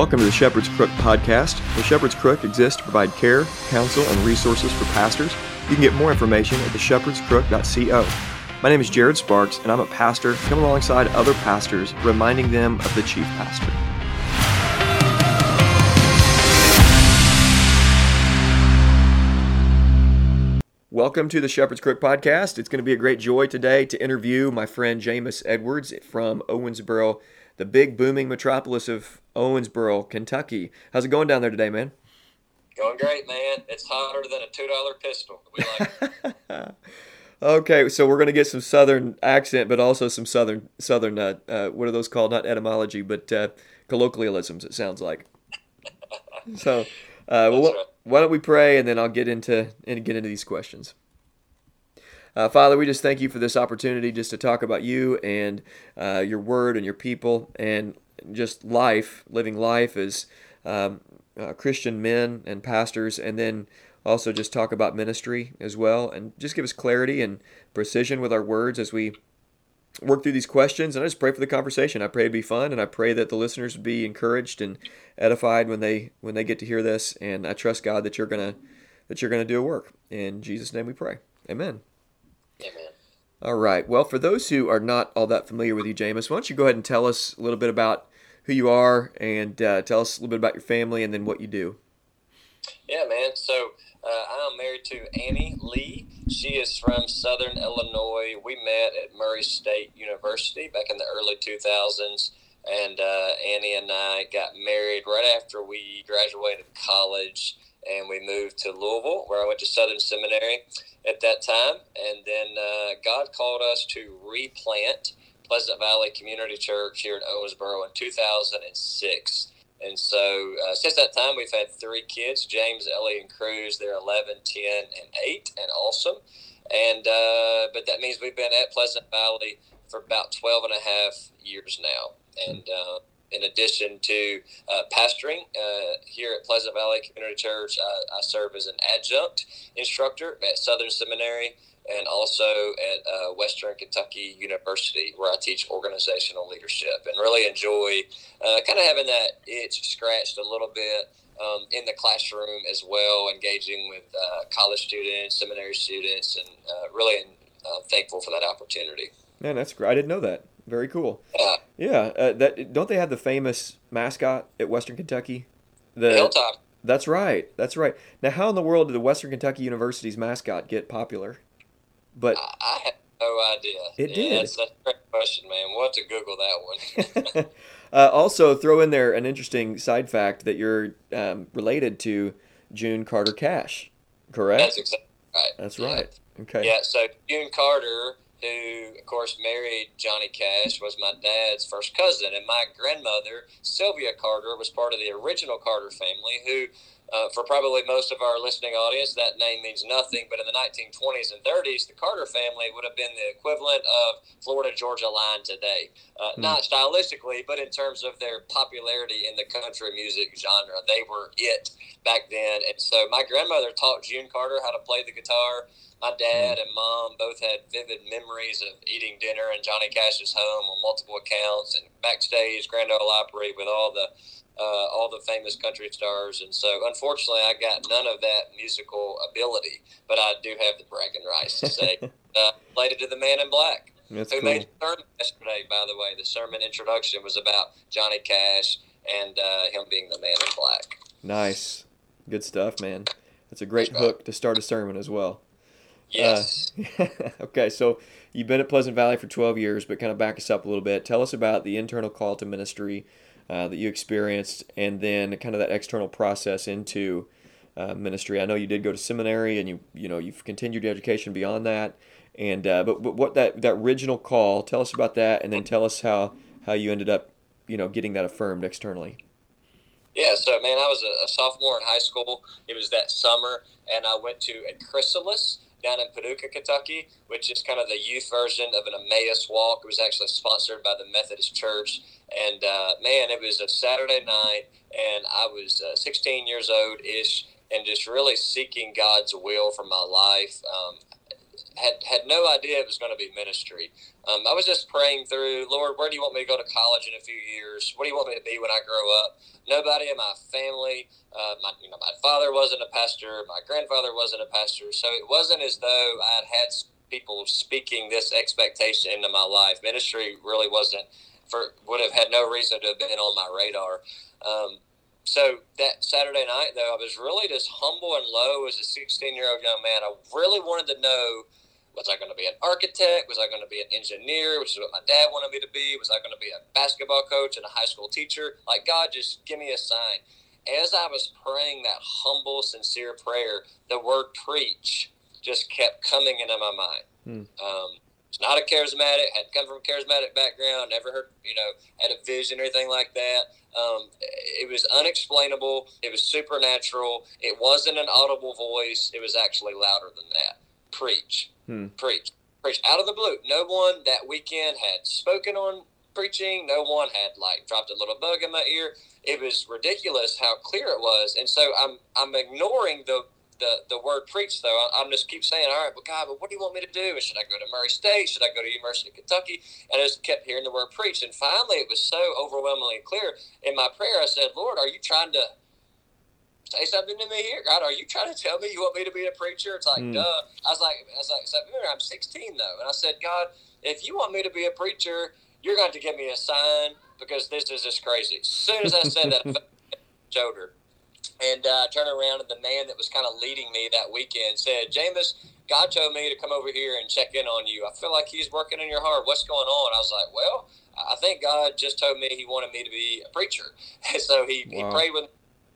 Welcome to the Shepherd's Crook podcast. The Shepherd's Crook exists to provide care, counsel, and resources for pastors. You can get more information at theshepherdscrook.co. My name is Jared Sparks, and I'm a pastor coming alongside other pastors, reminding them of the chief pastor. Welcome to the Shepherd's Crook podcast. It's going to be a great joy today to interview my friend Jamus Edwards from Owensboro, the big booming metropolis of Owensboro, Kentucky. How's it going down there today, man? Going great, man. It's hotter than a two dollar pistol. We like. okay, so we're going to get some southern accent, but also some southern southern. Uh, uh, what are those called? Not etymology, but uh, colloquialisms. It sounds like. So, uh, well, right. why don't we pray, and then I'll get into and get into these questions. Uh, Father, we just thank you for this opportunity just to talk about you and uh, your word and your people and just life, living life as um, uh, Christian men and pastors, and then also just talk about ministry as well, and just give us clarity and precision with our words as we work through these questions. And I just pray for the conversation. I pray it'd be fun, and I pray that the listeners would be encouraged and edified when they when they get to hear this. And I trust God that you're gonna that you're gonna do a work. In Jesus' name, we pray. Amen. Amen. All right. Well, for those who are not all that familiar with you, Jamus, why don't you go ahead and tell us a little bit about who you are and uh, tell us a little bit about your family and then what you do. Yeah, man. So uh, I'm married to Annie Lee. She is from Southern Illinois. We met at Murray State University back in the early 2000s. And uh, Annie and I got married right after we graduated college and we moved to Louisville, where I went to Southern Seminary at that time. And then uh, God called us to replant Pleasant Valley Community Church here in Owensboro in 2006. And so uh, since that time, we've had three kids James, Ellie, and Cruz. They're 11, 10, and 8, and awesome. And uh, But that means we've been at Pleasant Valley for about 12 and a half years now. And uh, in addition to uh, pastoring uh, here at Pleasant Valley Community Church, I, I serve as an adjunct instructor at Southern Seminary and also at uh, Western Kentucky University, where I teach organizational leadership and really enjoy uh, kind of having that itch scratched a little bit um, in the classroom as well, engaging with uh, college students, seminary students, and uh, really thankful for that opportunity. Man, that's great. I didn't know that. Very cool. Yeah. Yeah. Uh, that don't they have the famous mascot at Western Kentucky? The Hilltop. That's right. That's right. Now, how in the world did the Western Kentucky University's mascot get popular? But I, I have no idea. It yeah, did. That's, that's a great question, man. We'll have to Google that one. uh, also, throw in there an interesting side fact that you're um, related to June Carter Cash, correct? That's exactly right. That's yeah. right. Okay. Yeah. So June Carter, who of course married Johnny Cash, was my dad's first cousin, and my grandmother Sylvia Carter was part of the original Carter family, who uh, for probably most of our listening audience, that name means nothing. But in the 1920s and 30s, the Carter family would have been the equivalent of Florida Georgia Line today. Uh, mm. Not stylistically, but in terms of their popularity in the country music genre. They were it back then. And so my grandmother taught June Carter how to play the guitar. My dad mm. and mom both had vivid memories of eating dinner in Johnny Cash's home on multiple accounts and backstage Grand Ole Opry with all the uh, all the famous country stars. And so, unfortunately, I got none of that musical ability, but I do have the bragging rights to say, uh, related to the Man in Black. That's who cool. made the sermon yesterday, by the way. The sermon introduction was about Johnny Cash and uh, him being the Man in Black. Nice. Good stuff, man. That's a great That's hook right. to start a sermon as well. Yes. Uh, okay, so you've been at Pleasant Valley for 12 years, but kind of back us up a little bit. Tell us about the internal call to ministry uh, that you experienced, and then kind of that external process into uh, ministry. I know you did go to seminary, and you you know you've continued your education beyond that. And uh, but but what that that original call? Tell us about that, and then tell us how how you ended up you know getting that affirmed externally. Yeah, so man, I was a, a sophomore in high school. It was that summer, and I went to a chrysalis down in Paducah, Kentucky, which is kind of the youth version of an Emmaus walk. It was actually sponsored by the Methodist Church. And uh, man, it was a Saturday night, and I was uh, 16 years old ish, and just really seeking God's will for my life. Um, had had no idea it was going to be ministry. Um, I was just praying through, Lord, where do you want me to go to college in a few years? What do you want me to be when I grow up? Nobody in my family, uh, my you know, my father wasn't a pastor, my grandfather wasn't a pastor, so it wasn't as though I had had people speaking this expectation into my life. Ministry really wasn't for would have had no reason to have been on my radar. Um, so that Saturday night, though, I was really just humble and low as a 16 year old young man. I really wanted to know was I going to be an architect? Was I going to be an engineer, which is what my dad wanted me to be? Was I going to be a basketball coach and a high school teacher? Like, God, just give me a sign. As I was praying that humble, sincere prayer, the word preach just kept coming into my mind. Hmm. Um, it's not a charismatic, had come from a charismatic background, never heard, you know, had a vision or anything like that. Um, it was unexplainable. It was supernatural. It wasn't an audible voice. It was actually louder than that. Preach, hmm. preach, preach out of the blue. No one that weekend had spoken on preaching. No one had like dropped a little bug in my ear. It was ridiculous how clear it was. And so I'm I'm ignoring the the, the word preach though. I, am just keep saying, all right, but God, but what do you want me to do? Should I go to Murray State? Should I go to University of Kentucky? And I just kept hearing the word preach. And finally, it was so overwhelmingly clear in my prayer. I said, Lord, are you trying to say something to me here? God, are you trying to tell me you want me to be a preacher? It's like, mm. duh. I was like, I was like, so, I'm 16 though, and I said, God, if you want me to be a preacher, you're going to give me a sign because this is just crazy. As soon as I said that, I shoulder and uh, turned around, and the man that was kind of leading me that weekend said, Jamus, God told me to come over here and check in on you. I feel like He's working in your heart. What's going on? I was like, Well, I think God just told me He wanted me to be a preacher. And so He, wow. he prayed with me.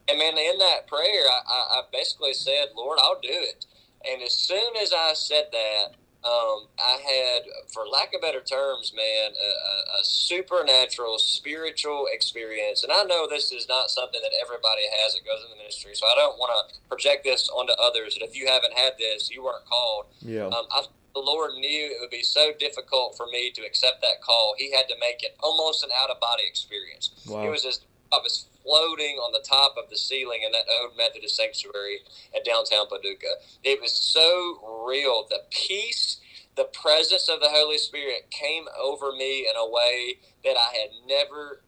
And man, in that prayer, I, I basically said, Lord, I'll do it. And as soon as I said that, um, I had, for lack of better terms, man, a, a, supernatural, spiritual experience. And I know this is not something that everybody has that goes in the ministry, so I don't want to project this onto others. And if you haven't had this, you weren't called. Yeah. Um, I, the Lord knew it would be so difficult for me to accept that call. He had to make it almost an out of body experience. Wow. It was as Was floating on the top of the ceiling in that old Methodist sanctuary at downtown Paducah. It was so real. The peace, the presence of the Holy Spirit came over me in a way that I had never,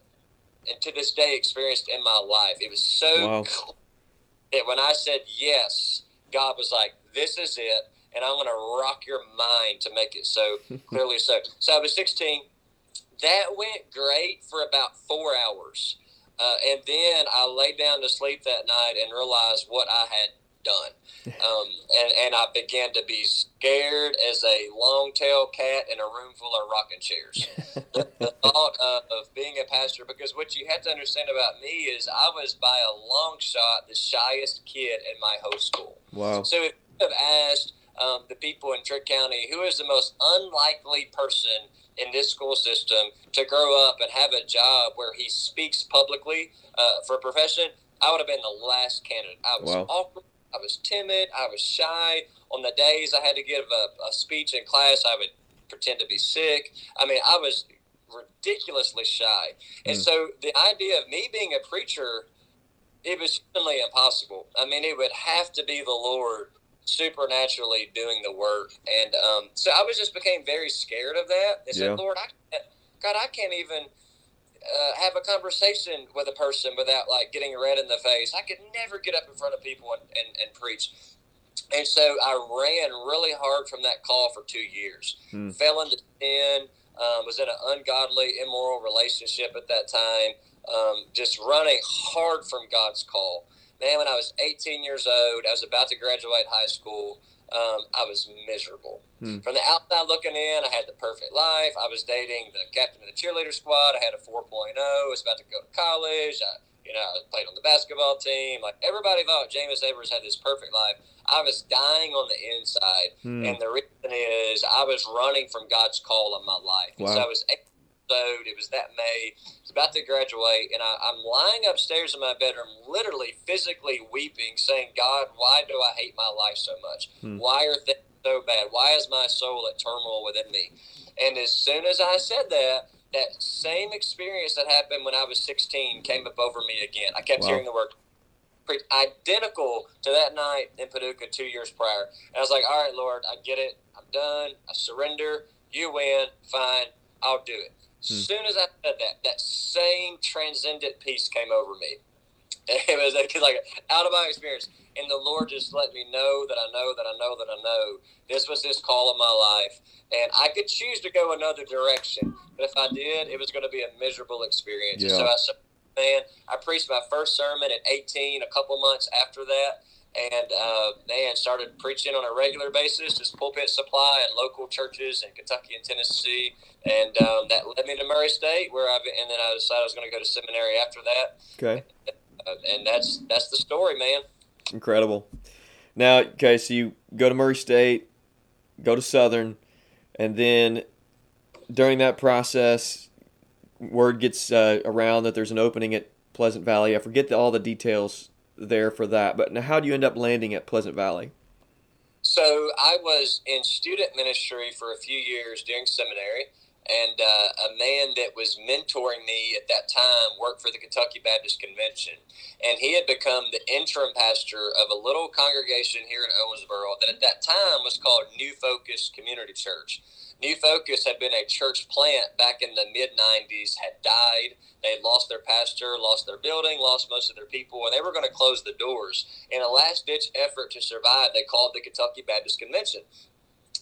and to this day, experienced in my life. It was so wow. cool that when I said yes, God was like, "This is it." And I'm going to rock your mind to make it so clearly so. So I was 16. That went great for about four hours uh, and then I laid down to sleep that night and realized what I had done. Um, and, and I began to be scared as a long tailed cat in a room full of rocking chairs. the, the, thought of, of, being a pastor, because what you have to understand about me is I was by a long shot the shyest kid in my whole school. Wow. So if you have asked um, the people in Trigg County who is the most unlikely person in this school system to grow up and have a job where he speaks publicly uh, for a profession, I would have been the last candidate. I was wow. awkward. I was timid. I was shy. On the days I had to give a, a speech in class, I would pretend to be sick. I mean, I was ridiculously shy. And mm. so the idea of me being a preacher, it was certainly impossible. I mean, it would have to be the Lord supernaturally doing the work. And um, so I was just became very scared of that. I said, yeah. Lord, I God, I can't even uh, have a conversation with a person without like getting red in the face. I could never get up in front of people and, and, and preach. And so I ran really hard from that call for two years. Hmm. Fell into sin, um, was in an ungodly, immoral relationship at that time, um, just running hard from God's call man, when I was 18 years old, I was about to graduate high school. Um, I was miserable. Hmm. From the outside looking in, I had the perfect life. I was dating the captain of the cheerleader squad. I had a 4.0. I was about to go to college. I, you know, I played on the basketball team. Like everybody thought Jamus Edwards had this perfect life. I was dying on the inside, hmm. and the reason is I was running from God's call on my life. Wow. so I was It was that May. I was about to graduate, and I, I'm lying upstairs in my bedroom, literally physically weeping, saying, God, why do I hate my life so much? Hmm. Why are things so bad? Why is my soul at turmoil within me? And as soon as I said that, that same experience that happened when I was 16 came up over me again. I kept wow. hearing the word identical to that night in Paducah two years prior. And I was like, all right, Lord, I get it. I'm done. I surrender. You win. Fine. I'll do it. As hmm. soon as I said that, that same transcendent peace came over me. It was like out of my experience. And the Lord just let me know that I know that I know that I know this was His call of my life. And I could choose to go another direction. But if I did, it was going to be a miserable experience. Yeah. So I said, man, I preached my first sermon at 18, a couple months after that and uh, man started preaching on a regular basis, just pulpit supply and local churches in Kentucky and Tennessee, and um, that led me to Murray State, where I and then I decided I was going to go to seminary after that. Okay, uh, and that's that's the story, man. Incredible. Now, okay, so you go to Murray State, go to Southern, and then during that process, word gets uh, around that there's an opening at Pleasant Valley. I forget the, all the details there for that, but now how do you end up landing at Pleasant Valley? So I was in student ministry for a few years during seminary and uh, a man that was mentoring me at that time worked for the Kentucky Baptist Convention, and he had become the interim pastor of a little congregation here in Owensboro that at that time was called New Focus Community Church. New Focus had been a church plant back in the mid 90s, had died. They had lost their pastor, lost their building, lost most of their people, and they were going to close the doors. In a last ditch effort to survive, they called the Kentucky Baptist Convention.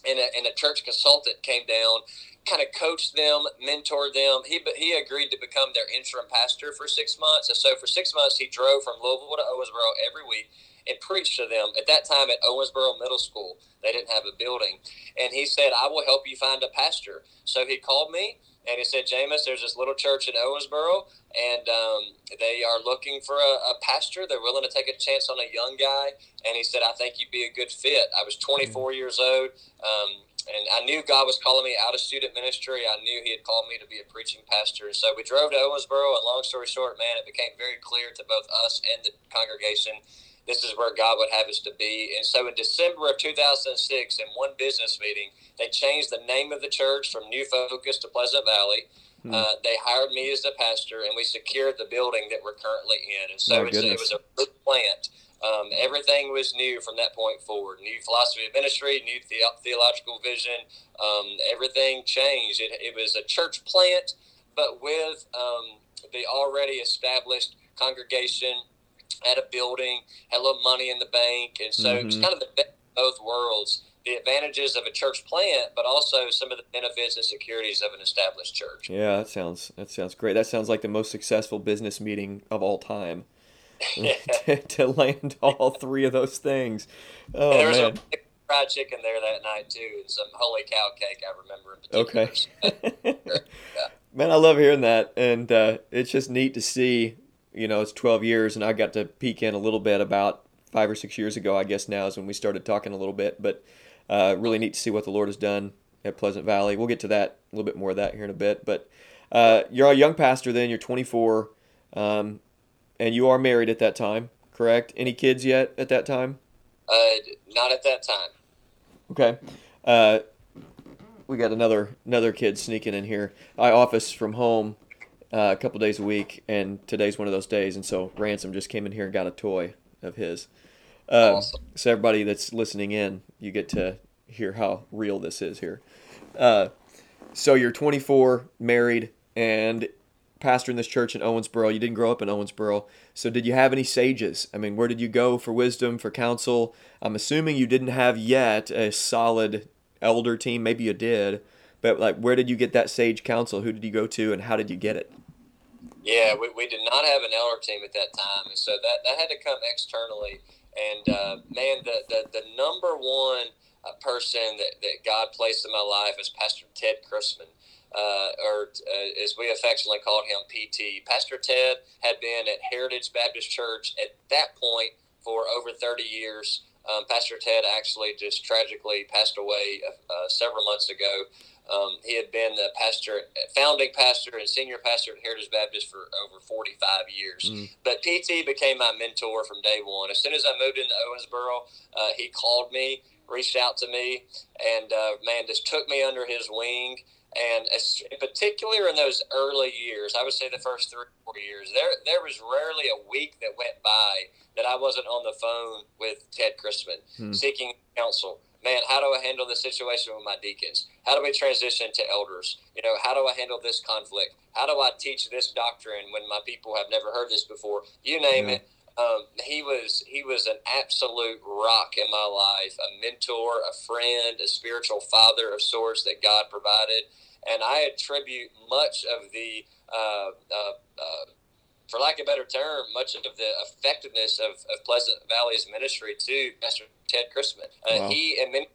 And a, and a church consultant came down kind of coached them, mentored them. He he agreed to become their interim pastor for six months. And so for six months, he drove from Louisville to Owensboro every week and preached to them. At that time, at Owensboro Middle School, they didn't have a building, and he said, "I will help you find a pastor." So he called me. And he said, Jamus, there's this little church in Owensboro, and um, they are looking for a, a, pastor. They're willing to take a chance on a young guy. And he said, I think you'd be a good fit. I was 24 mm-hmm. years old. Um, and I knew God was calling me out of student ministry. I knew He had called me to be a preaching pastor. So we drove to Owensboro, and long story short, man, it became very clear to both us and the congregation this is where God would have us to be. And so in December of 2006, in one business meeting, they changed the name of the church from New Focus to Pleasant Valley. Hmm. Uh, they hired me as the pastor, and we secured the building that we're currently in. And so it was a good plant. Um, everything was new from that point forward. New philosophy of ministry, new the- theological vision. Um, everything changed. It, it, was a church plant, but with um, the already established congregation at a building, had a little money in the bank, and so mm-hmm. it was mm-hmm. kind of the best of both worlds. The advantages of a church plant, but also some of the benefits and securities of an established church. Yeah, that sounds that sounds great. That sounds like the most successful business meeting of all time. to, to, land all three of those things. Oh there was man. a fried chicken there that night too, and some holy cow cake. I remember. Okay. yeah. Man, I love hearing that, and uh, it's just neat to see you know, it's 12 years, and I got to peek in a little bit about five or six years ago, I guess now is when we started talking a little bit. But uh, really neat to see what the Lord has done at Pleasant Valley. We'll get to that, a little bit more of that here in a bit. But uh, you're a young pastor then, you're 24, um, and you are married at that time, correct? Any kids yet at that time? Uh, not at that time. Okay. Uh, we got another another kid sneaking in here. I office from home uh, a couple days a week, and today's one of those days. And so Ransom just came in here and got a toy of his. Uh, awesome. So everybody that's listening in, you get to hear how real this is here. Uh, so you're 24, married, and pastor in this church in Owensboro. You didn't grow up in Owensboro. So did you have any sages? I mean, where did you go for wisdom, for counsel? I'm assuming you didn't have yet a solid elder team. Maybe you did. But like, where did you get that sage counsel? Who did you go to, and how did you get it? Yeah, we, we did not have an elder team at that time, and so that, that had to come externally. And uh, man, the, the, the number one uh, person that, that God placed in my life is Pastor Ted Christman. Uh, or uh, as we affectionately called him, PT. Pastor Ted had been at Heritage Baptist Church at that point for over 30 years. Um, Pastor Ted actually just tragically passed away uh, several months ago. Um, he had been the pastor, founding pastor, and senior pastor at Heritage Baptist for over 45 years. Mm. But PT became my mentor from day one. As soon as I moved into Owensboro, uh, he called me, reached out to me, and uh, man, just took me under his wing And in particular, in those early years, I would say the first three or four years, there there was rarely a week that went by that I wasn't on the phone with Ted Christman hmm. seeking counsel. Man, how do I handle the situation with my deacons? How do we transition to elders? You know, how do I handle this conflict? How do I teach this doctrine when my people have never heard this before? You name yeah. it. Um, he was he was an absolute rock in my life, a mentor, a friend, a spiritual father of sorts that God provided, and I attribute much of the, uh, uh, uh, for lack of a better term, much of the effectiveness of, of Pleasant Valley's ministry to Pastor Ted Christman. Uh, wow. He and many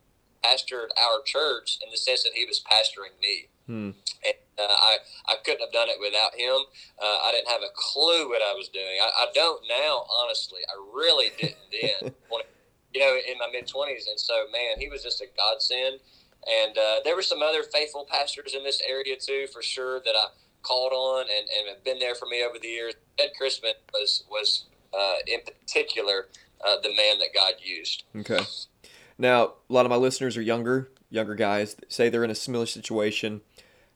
pastored our church in the sense that he was pastoring me. Hmm. And uh, I, I couldn't have done it without him. Uh, I didn't have a clue what I was doing. I, I don't now, honestly. I really didn't then, you know, in my mid 20s. And so, man, he was just a godsend. And uh, there were some other faithful pastors in this area, too, for sure, that I called on and, and have been there for me over the years. Ed Christman was, was uh, in particular, uh, the man that God used. Okay. Now, a lot of my listeners are younger, younger guys. Say they're in a similar situation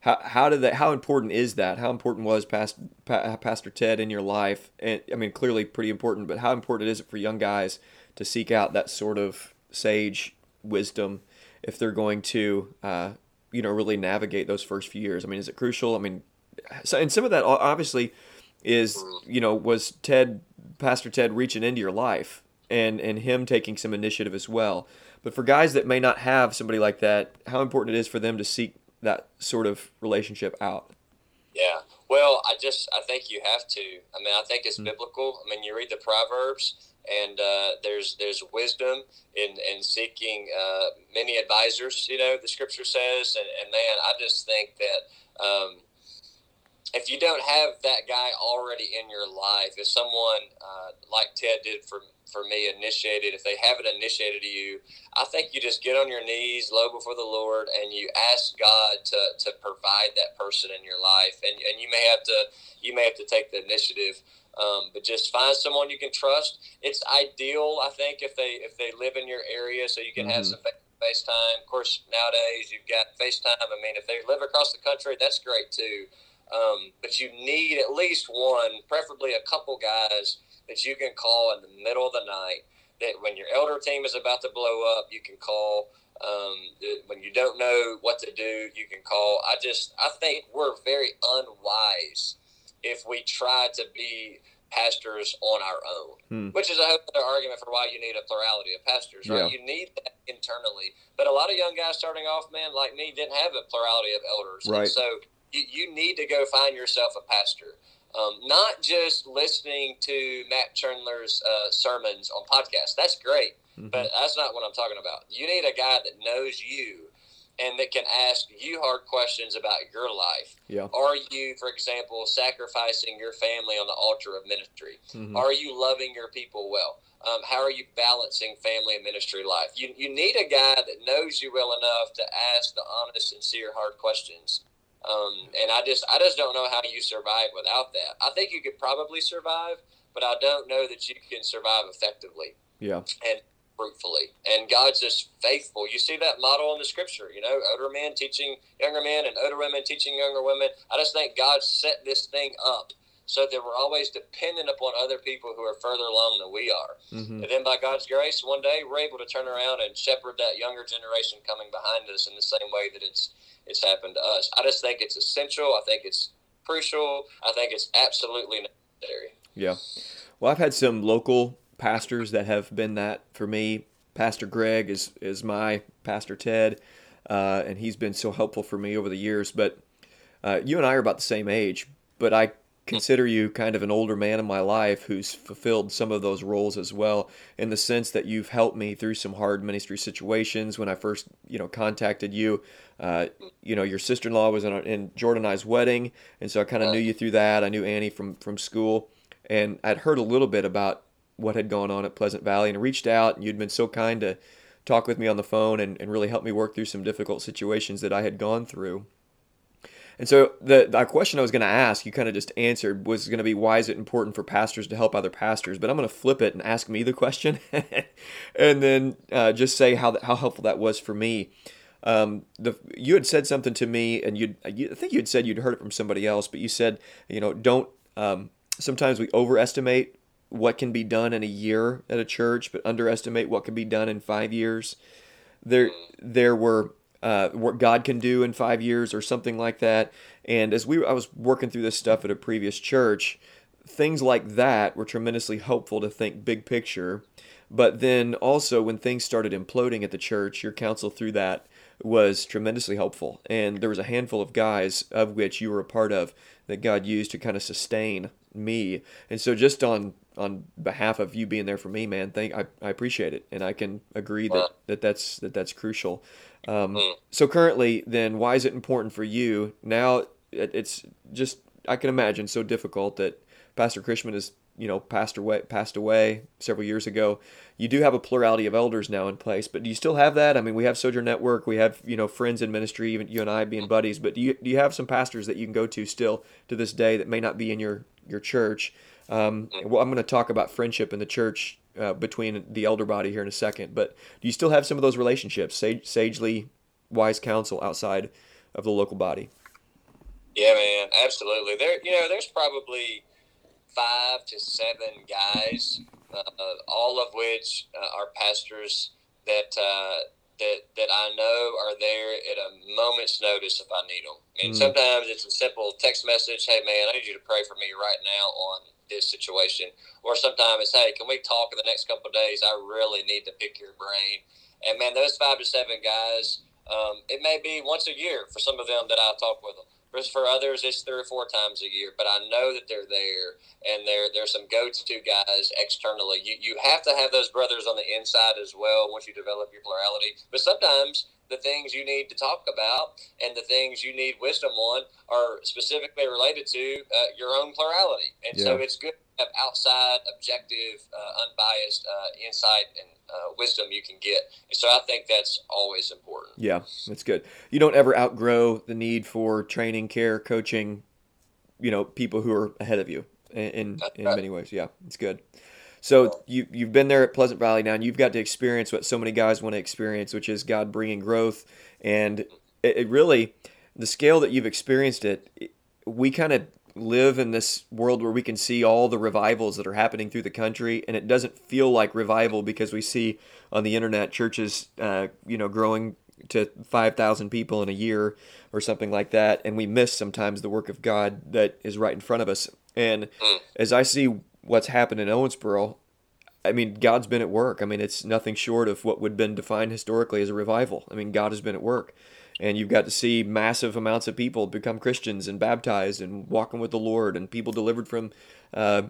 how how did that? How important is that? How important was past, Pastor Ted in your life? And I mean, clearly pretty important. But how important is it for young guys to seek out that sort of sage wisdom if they're going to, uh, you know, really navigate those first few years? I mean, is it crucial? I mean, so, and some of that obviously is you know was Ted Pastor Ted reaching into your life and and him taking some initiative as well. But for guys that may not have somebody like that, how important it is for them to seek that sort of relationship out? Yeah. Well, I just I think you have to. I mean, I think it's mm-hmm. biblical. I mean, you read the Proverbs, and uh, there's there's wisdom in in seeking uh, many advisors. You know, the Scripture says, and, and man, I just think that um, if you don't have that guy already in your life, if someone uh, like Ted did for for me initiated, if they haven't initiated you, I think you just get on your knees low before the Lord and you ask God to, to provide that person in your life. And, and you may have to you may have to take the initiative. Um, but just find someone you can trust. It's ideal, I think, if they if they live in your area, so you can mm-hmm. have some FaceTime. Of course, nowadays you've got FaceTime. I mean, if they live across the country, that's great too. Um, but you need at least one, preferably a couple guys that you can call in the middle of the night. That when your elder team is about to blow up, you can call. Um, when you don't know what to do, you can call. I just I think we're very unwise if we try to be pastors on our own, hmm. which is a whole other argument for why you need a plurality of pastors, right? Yeah. You need that internally. But a lot of young guys starting off, man, like me, didn't have a plurality of elders. Right. And so you, you need to go find yourself a pastor. Um, not just listening to Matt Chandler's uh, sermons on podcasts. That's great, mm-hmm. but that's not what I'm talking about. You need a guy that knows you and that can ask you hard questions about your life. Yeah. Are you, for example, sacrificing your family on the altar of ministry? Mm-hmm. Are you loving your people well? Um, how are you balancing family and ministry life? You, you need a guy that knows you well enough to ask the honest, sincere, hard questions um, and I just I just don't know how you survive without that. I think you could probably survive, but I don't know that you can survive effectively. Yeah. And fruitfully. And God's just faithful. You see that model in the scripture, you know, older men teaching younger men and older women teaching younger women. I just think God set this thing up so that we're always dependent upon other people who are further along than we are. Mm-hmm. And then by God's grace, one day we're able to turn around and shepherd that younger generation coming behind us in the same way that it's it's happened to us. I just think it's essential. I think it's crucial. I think it's absolutely necessary. Yeah. Well, I've had some local pastors that have been that for me. Pastor Greg is is my pastor Ted, uh, and he's been so helpful for me over the years. But uh, you and I are about the same age, but I consider you kind of an older man in my life who's fulfilled some of those roles as well in the sense that you've helped me through some hard ministry situations when i first you know contacted you. Uh, you know your sister-in-law was in, in jordan and i's wedding and so i kind of knew you through that. I knew annie from from school and i'd heard a little bit about what had gone on at pleasant valley and reached out and you'd been so kind to talk with me on the phone and, and really help me work through some difficult situations that i had gone through and so the, the question I was going to ask, you kind of just answered, was going to be why is it important for pastors to help other pastors? But I'm going to flip it and ask me the question, and then uh, just say how how helpful that was for me. Um, the you had said something to me, and you I think you had said you'd heard it from somebody else, but you said you know don't. Um, sometimes we overestimate what can be done in a year at a church, but underestimate what can be done in five years. There, there were uh, what God can do in five years or something like that. And as we, I was working through this stuff at a previous church, things like that were tremendously helpful to think big picture. But then also when things started imploding at the church, your counsel through that was tremendously helpful. And there was a handful of guys of which you were a part of that God used to kind of sustain me. And so just on on behalf of you being there for me, man, thank I, I appreciate it, and I can agree that, that that's that that's crucial. Um, mm. So currently, then, why is it important for you now? It, it's just I can imagine so difficult that Pastor Christman is you know passed away passed away several years ago. You do have a plurality of elders now in place, but do you still have that? I mean, we have Sojourn Network, we have you know friends in ministry, even you and I being buddies. But do you do you have some pastors that you can go to still to this day that may not be in your your church? Um, well, I'm going to talk about friendship in the church uh, between the elder body here in a second. But do you still have some of those relationships, sage, sagely wise counsel outside of the local body? Yeah, man, absolutely. There, you know, there's probably five to seven guys, uh, all of which uh, are pastors that uh, that that I know are there at a moment's notice if I need them. And mm. sometimes it's a simple text message, "Hey, man, I need you to pray for me right now on this situation. Or sometimes it's, hey, can we talk in the next couple days? I really need to pick your brain. And man, those five to seven guys, um, it may be once a year for some of them that I talk with them. For others, it's three or four times a year. But I know that they're there, and there there's some go-to guys externally. You you have to have those brothers on the inside as well once you develop your plurality. But sometimes the things you need to talk about and the things you need wisdom on are specifically related to uh, your own plurality. And yeah. so it's good to have outside, objective, uh, unbiased uh, insight and uh, wisdom you can get. And so I think that's always important. Yeah, that's good. You don't ever outgrow the need for training, care, coaching, you know, people who are ahead of you in, in, in right. many ways. Yeah, it's good. So you you've been there at Pleasant Valley now, and you've got to experience what so many guys want to experience, which is God bringing growth. And it, it really, the scale that you've experienced it, we kind of live in this world where we can see all the revivals that are happening through the country, and it doesn't feel like revival because we see on the internet churches, uh, you know, growing to 5,000 people in a year or something like that, and we miss sometimes the work of God that is right in front of us. And mm. as I see what's happened in Owensboro, I mean, God's been at work. I mean, it's nothing short of what would have been defined historically as a revival. I mean, God has been at work. And you've got to see massive amounts of people become Christians and baptized and walking with the Lord and people delivered from, uh,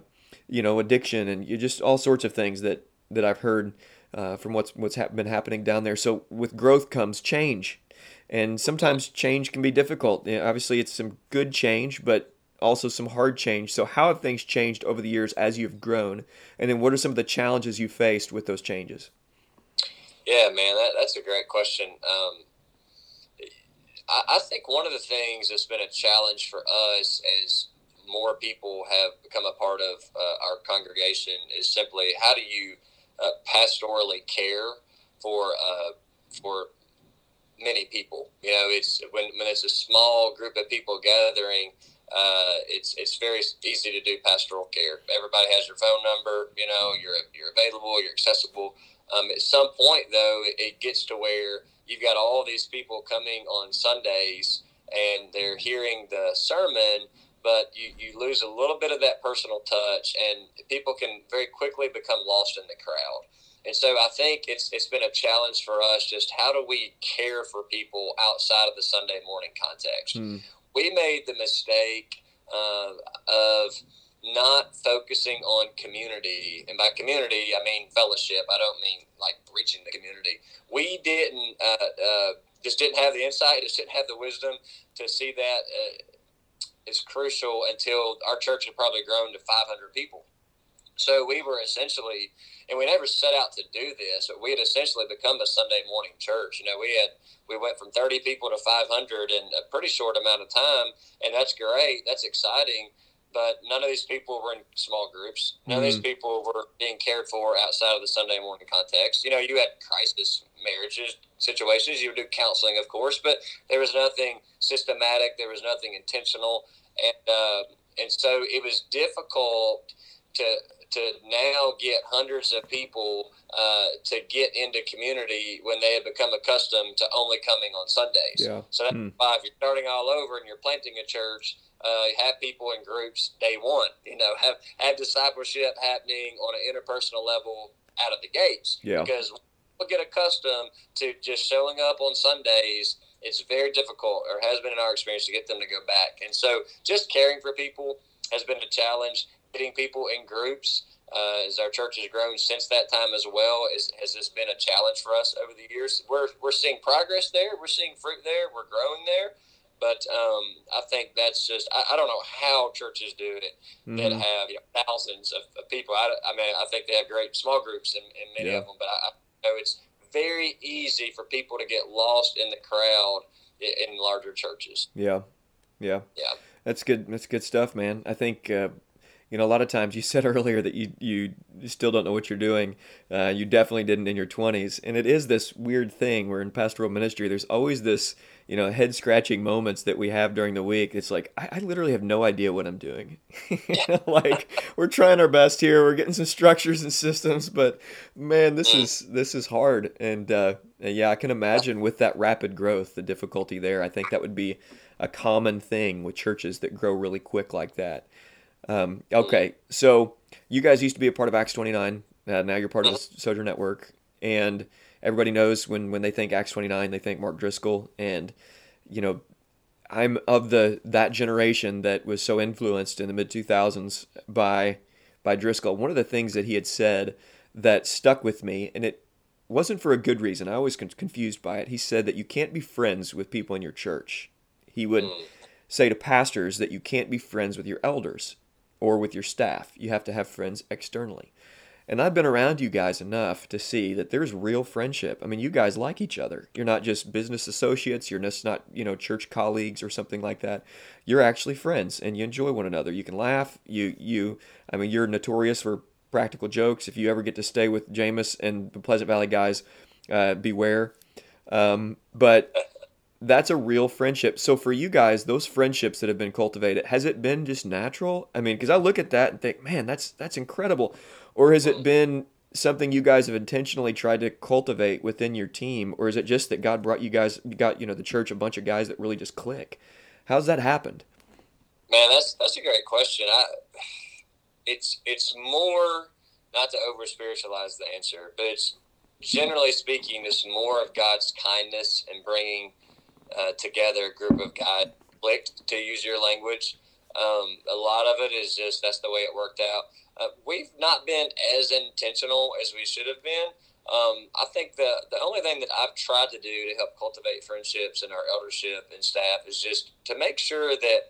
you know, addiction and you just all sorts of things that, that I've heard uh, from what's, what's ha- been happening down there. So with growth comes change. And sometimes change can be difficult. You know, obviously, it's some good change, but also some hard change. So, how have things changed over the years as you've grown? And then, what are some of the challenges you faced with those changes? Yeah, man, that, that's a great question. Um, I, I, think one of the things that's been a challenge for us as more people have become a part of uh, our congregation is simply how do you uh, pastorally care for uh, for many people? You know, it's when when it's a small group of people gathering uh, it's it's very easy to do pastoral care. Everybody has your phone number. You know, you're you're available, you're accessible. Um, at some point, though, it, it gets to where you've got all these people coming on Sundays and they're hearing the sermon, but you, you lose a little bit of that personal touch, and people can very quickly become lost in the crowd. And so I think it's it's been a challenge for us. Just how do we care for people outside of the Sunday morning context? Mm we made the mistake uh, of not focusing on community, and by community I mean fellowship. I don't mean like reaching the community. We didn't uh, uh, just didn't have the insight, just didn't have the wisdom to see that uh, is crucial until our church had probably grown to 500 people. So we were essentially, and we never set out to do this, but we had essentially become a Sunday morning church. You know, we had we went from 30 people to 500 in a pretty short amount of time, and that's great. That's exciting. But none of these people were in small groups. None mm-hmm. of these mm-hmm. people were being cared for outside of the Sunday morning context. You know, you had crisis marriages situations. You would do counseling, of course, but there was nothing systematic. There was nothing intentional, and uh, and so it was difficult to to now get hundreds of people uh, to get into community when they had become accustomed to only coming on Sundays. Yeah. So that's mm. why if you're starting all over and you're planting a church, uh, have people in groups day one. You know, have have discipleship happening on an interpersonal level out of the gates. Yeah. Because people get accustomed to just showing up on Sundays. It's very difficult, or has been in our experience, to get them to go back. And so, just caring for people has been a challenge. Getting people in groups uh, as our church has grown since that time as well is, has this been a challenge for us over the years. We're we're seeing progress there. We're seeing fruit there. We're growing there. But um, I think that's just, I, I, don't know how churches do it mm-hmm. that have you know, thousands of, of people. I, I, mean, I think they have great small groups in, in many yeah. of them, but I, I, know it's very easy for people to get lost in the crowd in, in larger churches. Yeah. Yeah. Yeah. That's good. That's good stuff, man. I think, uh, you know, a lot of times you said earlier that you, you still don't know what you're doing. Uh, you definitely didn't in your 20s. And it is this weird thing where in pastoral ministry, there's always this, you know, head scratching moments that we have during the week. It's like, I, I literally have no idea what I'm doing. like we're trying our best here. We're getting some structures and systems, but man, this is, this is hard. And, uh, yeah, I can imagine with that rapid growth, the difficulty there. I think that would be a common thing with churches that grow really quick like that. Um, okay, so you guys used to be a part of Acts 29. Uh, now you're part of the Sojourn Network, and everybody knows when when they think Acts 29, they think Mark Driscoll, and you know, I'm of the that generation that was so influenced in the mid 2000s by by Driscoll. One of the things that he had said that stuck with me, and it wasn't for a good reason. I was confused by it. He said that you can't be friends with people in your church. He would say to pastors that you can't be friends with your elders or with your staff. You have to have friends externally. And I've been around you guys enough to see that there's real friendship. I mean, you guys like each other. You're not just business associates, you're just not, you know, church colleagues or something like that. You're actually friends and you enjoy one another. You can laugh. You you I mean, you're notorious for practical jokes. If you ever get to stay with Jamus and the Pleasant Valley guys, uh, beware. Um, but that's a real friendship. So for you guys, those friendships that have been cultivated, has it been just natural? I mean, because I look at that and think, man, that's that's incredible or has it been something you guys have intentionally tried to cultivate within your team, or is it just that God brought you guys, got you know the church a bunch of guys that really just click? How's that happened? Man, that's that's a great question. I, it's it's more not to over spiritualize the answer, but it's generally speaking, it's more of God's kindness and bringing uh, together group of God clicked, to use your language. Um, a lot of it is just that's the way it worked out. Uh, we've not been as intentional as we should have been. Um, I think the the only thing that I've tried to do to help cultivate friendships in our eldership and staff is just to make sure that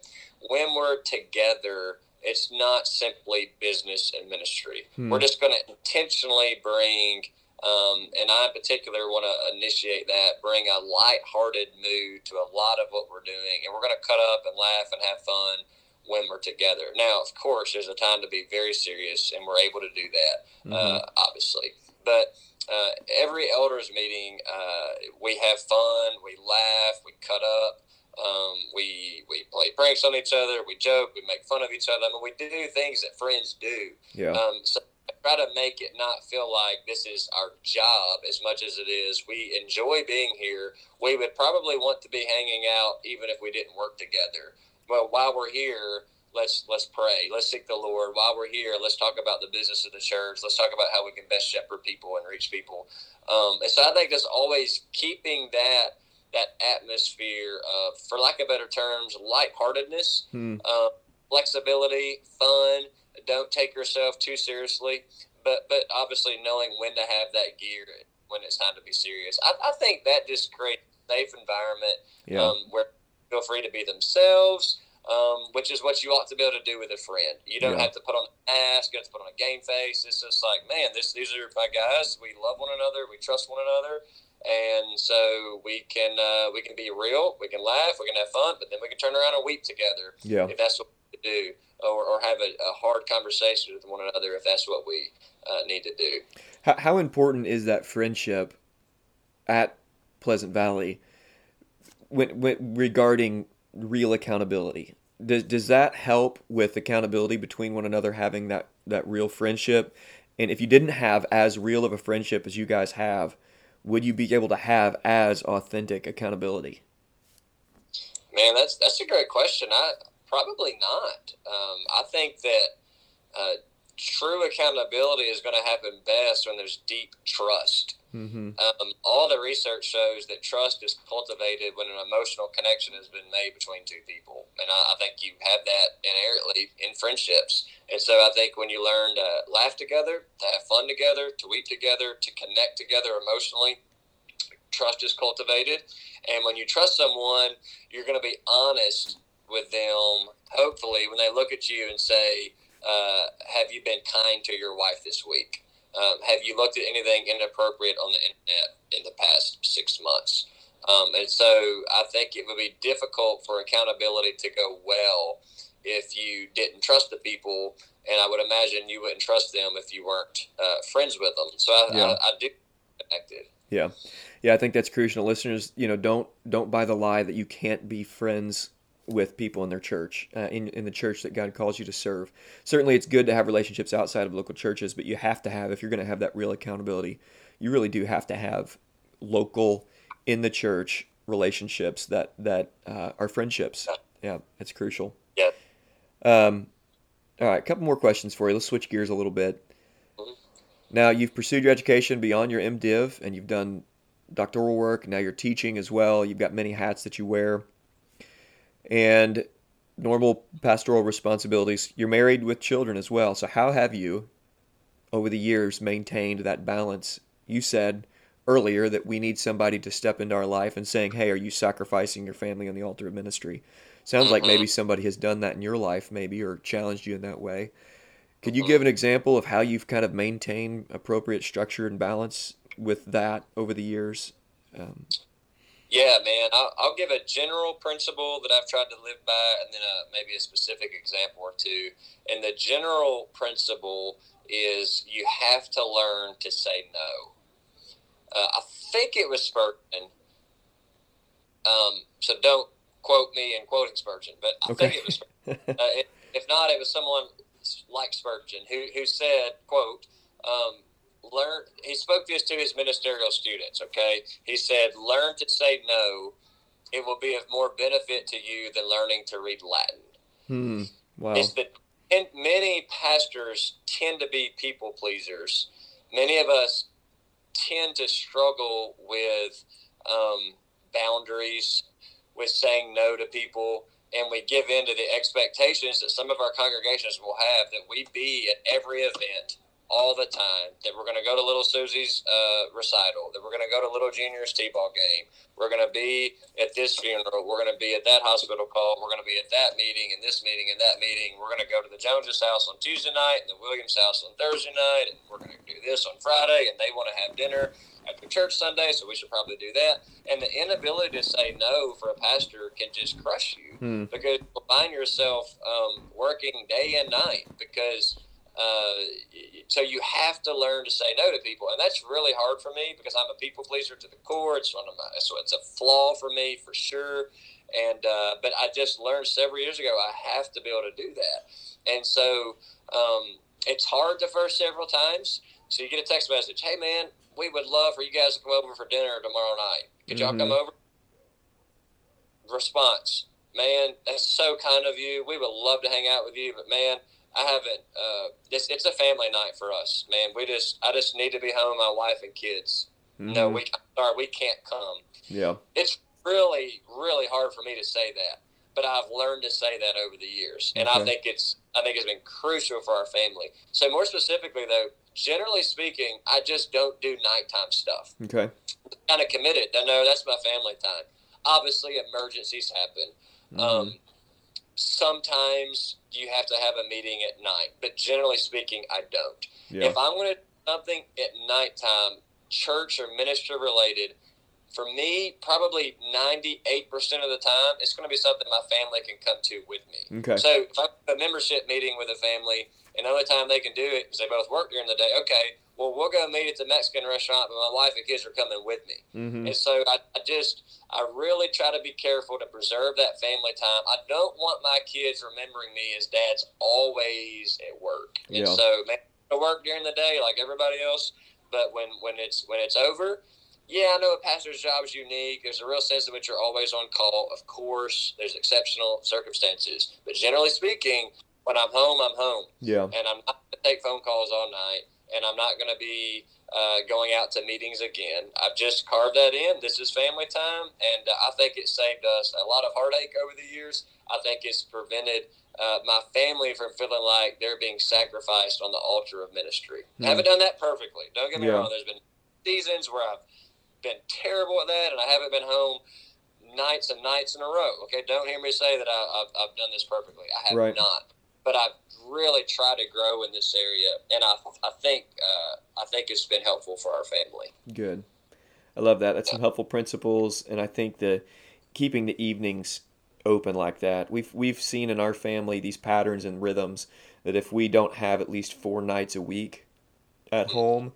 when we're together, it's not simply business and ministry. Hmm. We're just going to intentionally bring, um, and I in particular want to initiate that, bring a light-hearted mood to a lot of what we're doing, and we're going to cut up and laugh and have fun when we're together. Now, of course, there's a time to be very serious, and we're able to do that, mm-hmm. uh, obviously. But uh, every elders meeting, uh, we have fun, we laugh, we cut up, um, we we play pranks on each other, we joke, we make fun of each other. I mean, we do things that friends do. Yeah. Um, so try to make it not feel like this is our job as much as it is. We enjoy being here. We would probably want to be hanging out even if we didn't work together well, while we're here, let's let's pray. Let's seek the Lord. While we're here, let's talk about the business of the church. Let's talk about how we can best shepherd people and reach people. Um, and so I think it's always keeping that that atmosphere of, for lack of better terms, lightheartedness, hmm. uh, flexibility, fun. Don't take yourself too seriously, but but obviously knowing when to have that gear when it's time to be serious. I, I think that just creates a safe environment yeah. um, where feel free to be themselves, um, which is what you ought to be able to do with a friend. You don't yeah. have to put on a mask, you have to put on a game face. It's just like, man, this these are my guys. We love one another. We trust one another. And so we can uh, we can be real, we can laugh, we can have fun, but then we can turn around and weep together yeah. if that's what do, or, or have a, a hard conversation with one another if that's what we uh, need to do. How, how important is that friendship at Pleasant Valley when, when regarding real accountability. Does, does that help with accountability between one another, having that, that real friendship? And if you didn't have as real of a friendship as you guys have, would you be able to have as authentic accountability? Man, that's that's a great question. I probably not. Um, I think that uh, true accountability is going to happen best when there's deep trust. Mm-hmm. Um, all the research shows that trust is cultivated when an emotional connection has been made between two people, and I, I, think you have that inherently in friendships. And so I think when you learn to laugh together, to have fun together, to weep together, to connect together emotionally, trust is cultivated. And when you trust someone, you're going to be honest with them. Hopefully, when they look at you and say, uh, "Have you been kind to your wife this week?" Um, have you looked at anything inappropriate on the internet in the past six months? Um, and so I think it would be difficult for accountability to go well if you didn't trust the people. And I would imagine you wouldn't trust them if you weren't uh, friends with them. So I, yeah. I, I do connected. Yeah, yeah, I think that's crucial. Listeners, you know, don't don't buy the lie that you can't be friends with people in their church, uh, in, in the church that God calls you to serve. Certainly, it's good to have relationships outside of local churches, but you have to have, if you're going to have that real accountability, you really do have to have local, in the church relationships that that uh, are friendships. Yeah, it's crucial. Yeah. Um, all right, a couple more questions for you. Let's switch gears a little bit. Mm-hmm. Now, you've pursued your education beyond your MDiv, and you've done doctoral work. Now you're teaching as well. You've got many hats that you wear and normal pastoral responsibilities. You're married with children as well. So, how have you, over the years, maintained that balance? You said earlier that we need somebody to step into our life and saying, Hey, are you sacrificing your family on the altar of ministry? Sounds like maybe somebody has done that in your life, maybe, or challenged you in that way. Could you give an example of how you've kind of maintained appropriate structure and balance with that over the years? Um, yeah, man. I'll, I'll, give a general principle that I've tried to live by, and then a, maybe a specific example or two. And the general principle is you have to learn to say no. Uh, I think it was Spurgeon. Um, so don't quote me in quoting Spurgeon, but I okay. think it was. uh, if, if not, it was someone like Spurgeon who who said, "quote." Um, learn he spoke this to his ministerial students okay he said learn to say no it will be of more benefit to you than learning to read latin hmm. wow. it's that and many pastors tend to be people pleasers many of us tend to struggle with um, boundaries with saying no to people and we give in to the expectations that some of our congregations will have that we be at every event all the time that we're going to go to Little Susie's uh, recital, that we're going to go to Little Junior's T-ball game, we're going to be at this funeral, we're going to be at that hospital call, we're going to be at that meeting and this meeting and that meeting, we're going to go to the Joneses' house on Tuesday night and the Williams' house on Thursday night, and we're going to do this on Friday, and they want to have dinner after church Sunday, so we should probably do that. And the inability to say no for a pastor can just crush you hmm. because you'll find yourself um, working day and night because – uh, so you have to learn to say no to people, and that's really hard for me because I'm a people pleaser to the core. It's one of my so it's a flaw for me for sure. And uh, but I just learned several years ago I have to be able to do that, and so um, it's hard the first several times. So you get a text message, "Hey man, we would love for you guys to come over for dinner tomorrow night. Could y'all mm-hmm. come over?" Response, man, that's so kind of you. We would love to hang out with you, but man, I haven't. Uh, it's it's a family night for us, man. We just I just need to be home with my wife and kids. Mm-hmm. No, we sorry we can't come. Yeah, it's really really hard for me to say that, but I've learned to say that over the years, and okay. I think it's I think it's been crucial for our family. So more specifically though, generally speaking, I just don't do nighttime stuff. Okay, kind of committed. I know that's my family time. Obviously, emergencies happen. Mm-hmm. Um, sometimes you have to have a meeting at night, but generally speaking, I don't. Yeah. If I'm going to do something at nighttime, church or ministry related, for me, probably 98% of the time, it's going to be something my family can come to with me. Okay. So if I have a membership meeting with a family, and the only time they can do it is they both work during the day, okay, well, we'll go meet at the Mexican restaurant, but my wife and kids are coming with me. Mm-hmm. And so I, I just, I really try to be careful to preserve that family time. I don't want my kids remembering me as dad's always at work. And Yeah. so, man, I work during the day like everybody else, but when, when it's when it's over, yeah, I know a pastor's job is unique. There's a real sense in which you're always on call. Of course, there's exceptional circumstances, but generally speaking, when I'm home, I'm home Yeah. and I'm not going to take phone calls all night, and I'm not going to be uh, going out to meetings again. I've just carved that in. This is family time, and uh, I think it saved us a lot of heartache over the years. I think it's prevented uh, my family from feeling like they're being sacrificed on the altar of ministry. Hmm. I haven't done that perfectly. Don't get me Yeah. wrong. There's been seasons where I've been terrible at that, and I haven't been home nights and nights in a row. Okay, don't hear me say that I, I've, I've done this perfectly. I have Right. not, but I've really tried to grow in this area, and I, I think uh, I think it's been helpful for our family. Good. I love that. That's some helpful principles, and I think the keeping the evenings open like that. We've we've seen in our family these patterns and rhythms that if we don't have at least four nights a week at home,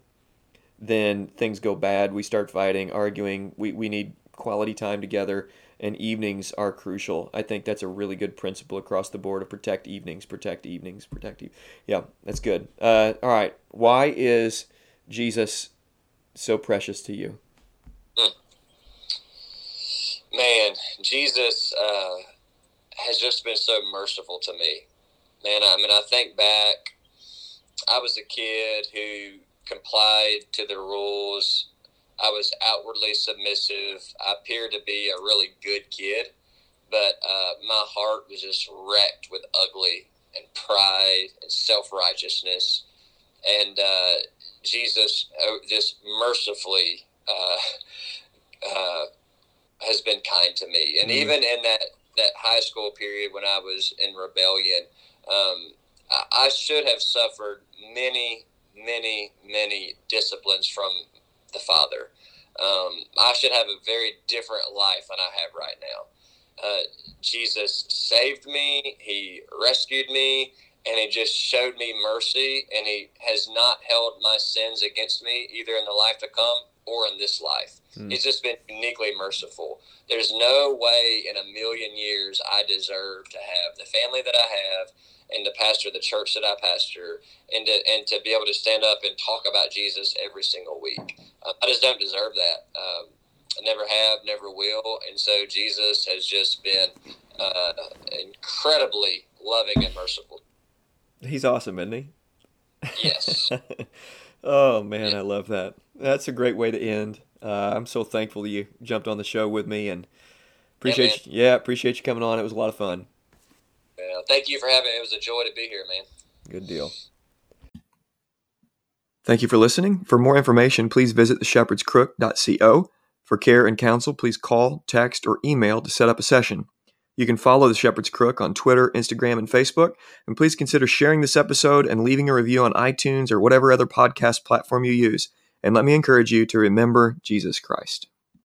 then things go bad. We start fighting, arguing. We we need quality time together, and evenings are crucial. I think that's a really good principle across the board to protect evenings, protect evenings, protect. E- yeah, that's good. Uh, all right, why is Jesus so precious to you? Man, Jesus uh, has just been so merciful to me. Man, I mean, I think back. I was a kid who complied to the rules. I was outwardly submissive. I appeared to be a really good kid, but uh, my heart was just wrecked with ugly and pride and self righteousness. And uh, Jesus uh, just mercifully uh, uh, has been kind to me. And Mhm. even in that, that high school period when I was in rebellion, um, I, I should have suffered many, many, many disciplines from the Father. Um, I should have a very different life than I have right now. Uh, Jesus saved me, He rescued me, and He just showed me mercy, and He has not held my sins against me, either in the life to come or in this life. Hmm. He's just been uniquely merciful. There's no way in a million years I deserve to have the family that I have and to pastor the church that I pastor and to, and to be able to stand up and talk about Jesus every single week. Uh, I just don't deserve that. Um, I never have, never will. And so Jesus has just been uh, incredibly loving and merciful. He's awesome, isn't he? Yes. oh man, I love that. That's a great way to end. Uh, I'm so thankful that you jumped on the show with me and appreciate you, yeah appreciate you coming on. It was a lot of fun. Yeah, thank you for having me. It was a joy to be here, man. Good deal. Thank you for listening. For more information, please visit theshepherdscrook.co. For care and counsel, please call, text, or email to set up a session. You can follow The Shepherd's Crook on Twitter, Instagram, and Facebook. And please consider sharing this episode and leaving a review on iTunes or whatever other podcast platform you use. And let me encourage you to remember Jesus Christ.